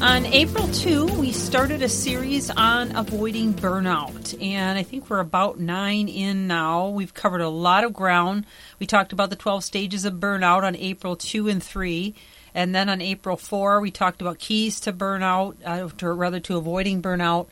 On April 2, we started a series on avoiding burnout, and I think we're about nine in now. We've covered a lot of ground. We talked about the 12 stages of burnout on April 2 and 3, and then on April 4, we talked about keys to burnout, uh, to, rather to avoiding burnout.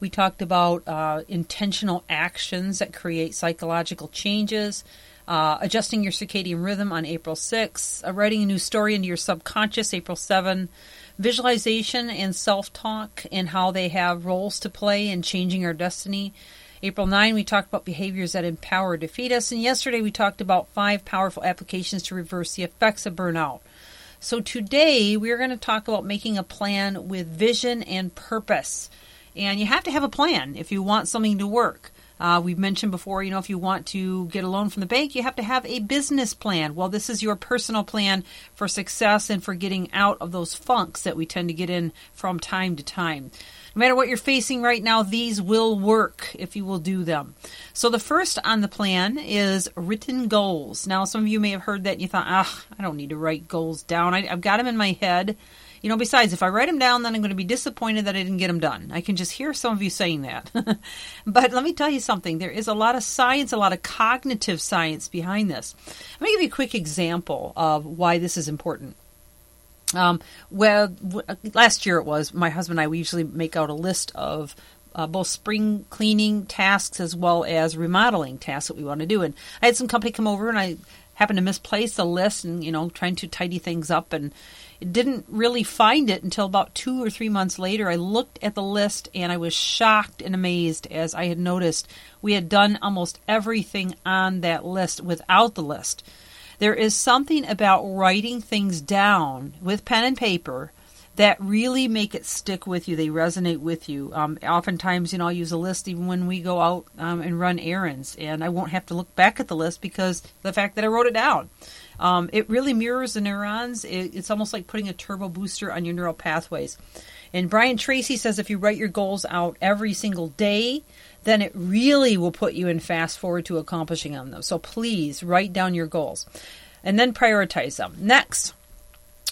We talked about uh, intentional actions that create psychological changes. Uh, adjusting your circadian rhythm on April 6, uh, writing a new story into your subconscious April 7, visualization and self talk and how they have roles to play in changing our destiny. April 9, we talked about behaviors that empower defeat us. And yesterday, we talked about five powerful applications to reverse the effects of burnout. So today, we're going to talk about making a plan with vision and purpose. And you have to have a plan if you want something to work. Uh, we've mentioned before, you know, if you want to get a loan from the bank, you have to have a business plan. Well, this is your personal plan for success and for getting out of those funks that we tend to get in from time to time. No matter what you're facing right now, these will work if you will do them. So the first on the plan is written goals. Now, some of you may have heard that and you thought, ah, I don't need to write goals down. I, I've got them in my head. You know, besides, if I write them down, then I'm going to be disappointed that I didn't get them done. I can just hear some of you saying that. but let me tell you something. There is a lot of science, a lot of cognitive science behind this. Let me give you a quick example of why this is important. Um, well, last year it was my husband and I. We usually make out a list of uh, both spring cleaning tasks as well as remodeling tasks that we want to do. And I had some company come over, and I happened to misplace the list, and you know, trying to tidy things up, and didn't really find it until about two or three months later. I looked at the list and I was shocked and amazed as I had noticed we had done almost everything on that list without the list. There is something about writing things down with pen and paper that really make it stick with you. They resonate with you. Um, oftentimes, you know, I'll use a list even when we go out um, and run errands, and I won't have to look back at the list because the fact that I wrote it down. Um, it really mirrors the neurons. It, it's almost like putting a turbo booster on your neural pathways. And Brian Tracy says if you write your goals out every single day, then it really will put you in fast forward to accomplishing them. So please write down your goals and then prioritize them. Next,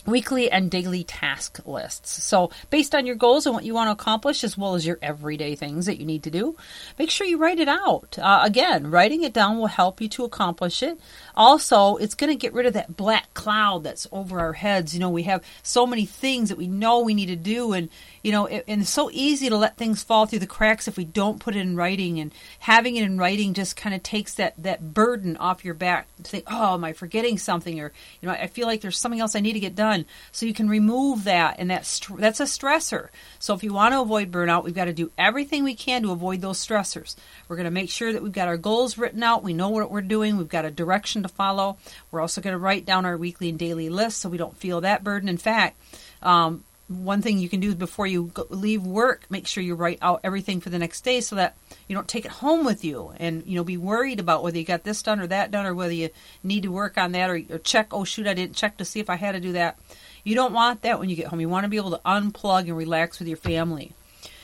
weekly and daily task lists. So, based on your goals and what you want to accomplish, as well as your everyday things that you need to do, make sure you write it out. Uh, again, writing it down will help you to accomplish it. Also, it's going to get rid of that black cloud that's over our heads. You know, we have so many things that we know we need to do, and you know, it, and it's so easy to let things fall through the cracks if we don't put it in writing. And having it in writing just kind of takes that that burden off your back. To think, oh, am I forgetting something? Or you know, I feel like there's something else I need to get done. So you can remove that, and that's that's a stressor. So if you want to avoid burnout, we've got to do everything we can to avoid those stressors. We're going to make sure that we've got our goals written out. We know what we're doing. We've got a direction to follow. We're also going to write down our weekly and daily list so we don't feel that burden. In fact, um, one thing you can do before you go, leave work make sure you write out everything for the next day so that you don't take it home with you and you know be worried about whether you got this done or that done or whether you need to work on that or, or check oh shoot i didn't check to see if i had to do that. You don't want that when you get home. You want to be able to unplug and relax with your family.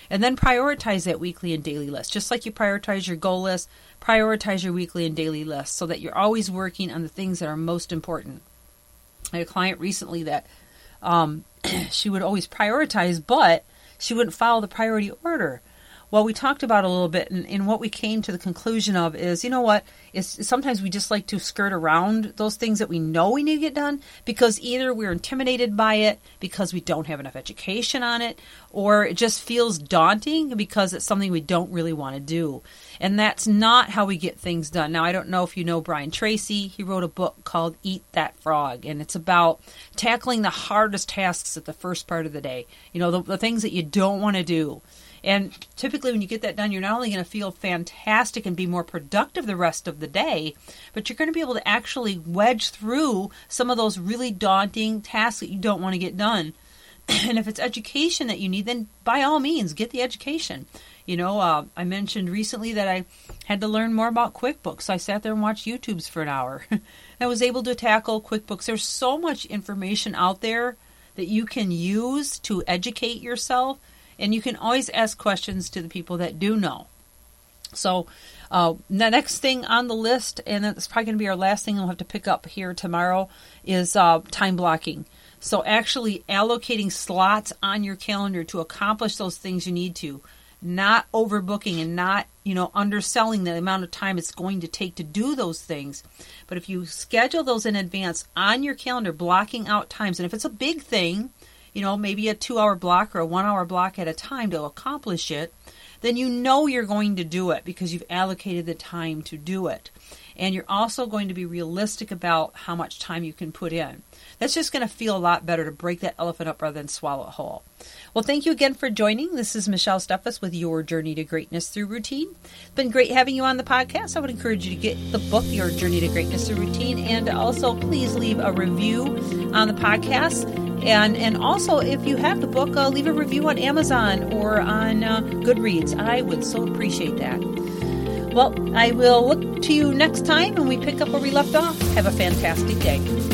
And then prioritize that weekly and daily list. Just like you prioritize your goal list prioritize your weekly and daily list so that you're always working on the things that are most important. I had a client recently that um, she would always prioritize, but she wouldn't follow the priority order. Well, we talked about a little bit, and, and, what we came to the conclusion of is, you know what? Is sometimes we just like to skirt around those things that we know we need to get done because either we're intimidated by it because we don't have enough education on it, or it just feels daunting because it's something we don't really want to do. And that's not how we get things done. Now, I don't know if you know Brian Tracy. He wrote a book called Eat That Frog, and it's about tackling the hardest tasks at the first part of the day. You know, the, the things that you don't want to do and typically, when you get that done, you're not only going to feel fantastic and be more productive the rest of the day, but you're going to be able to actually wedge through some of those really daunting tasks that you don't want to get done. and if it's education that you need, then by all means, get the education. You know, uh, I mentioned recently that I had to learn more about QuickBooks. So I sat there and watched YouTubes for an hour. I was able to tackle QuickBooks. There's so much information out there that you can use to educate yourself, and you can always ask questions to the people that do know. So, uh, the next thing on the list, and it's probably going to be our last thing we'll have to pick up here tomorrow, is uh, time blocking. So, actually allocating slots on your calendar to accomplish those things you need to, not overbooking and not, you know, underselling the amount of time it's going to take to do those things. But if you schedule those in advance on your calendar, blocking out times, and if it's a big thing, you know, maybe a two hour block or a one hour block at a time to accomplish it, then you know you're going to do it because you've allocated the time to do it. And you're also going to be realistic about how much time you can put in. That's just going to feel a lot better to break that elephant up rather than swallow it whole. Well, thank you again for joining. This is Michelle Steffes with Your Journey to Greatness Through Routine. It's been great having you on the podcast. I would encourage you to get the book, Your Journey to Greatness Through Routine, and also please leave a review on the podcast. And and also, if you have the book, uh, leave a review on Amazon or on uh, Goodreads. I would so appreciate that. Well, I will look to you next time when we pick up where we left off. Have a fantastic day.